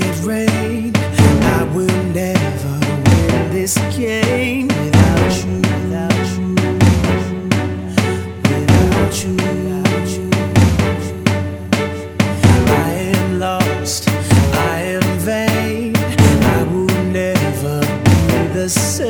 can't I. I will never win this game without you, without you, without you, without you. I am lost, I am vain. I will never be the same.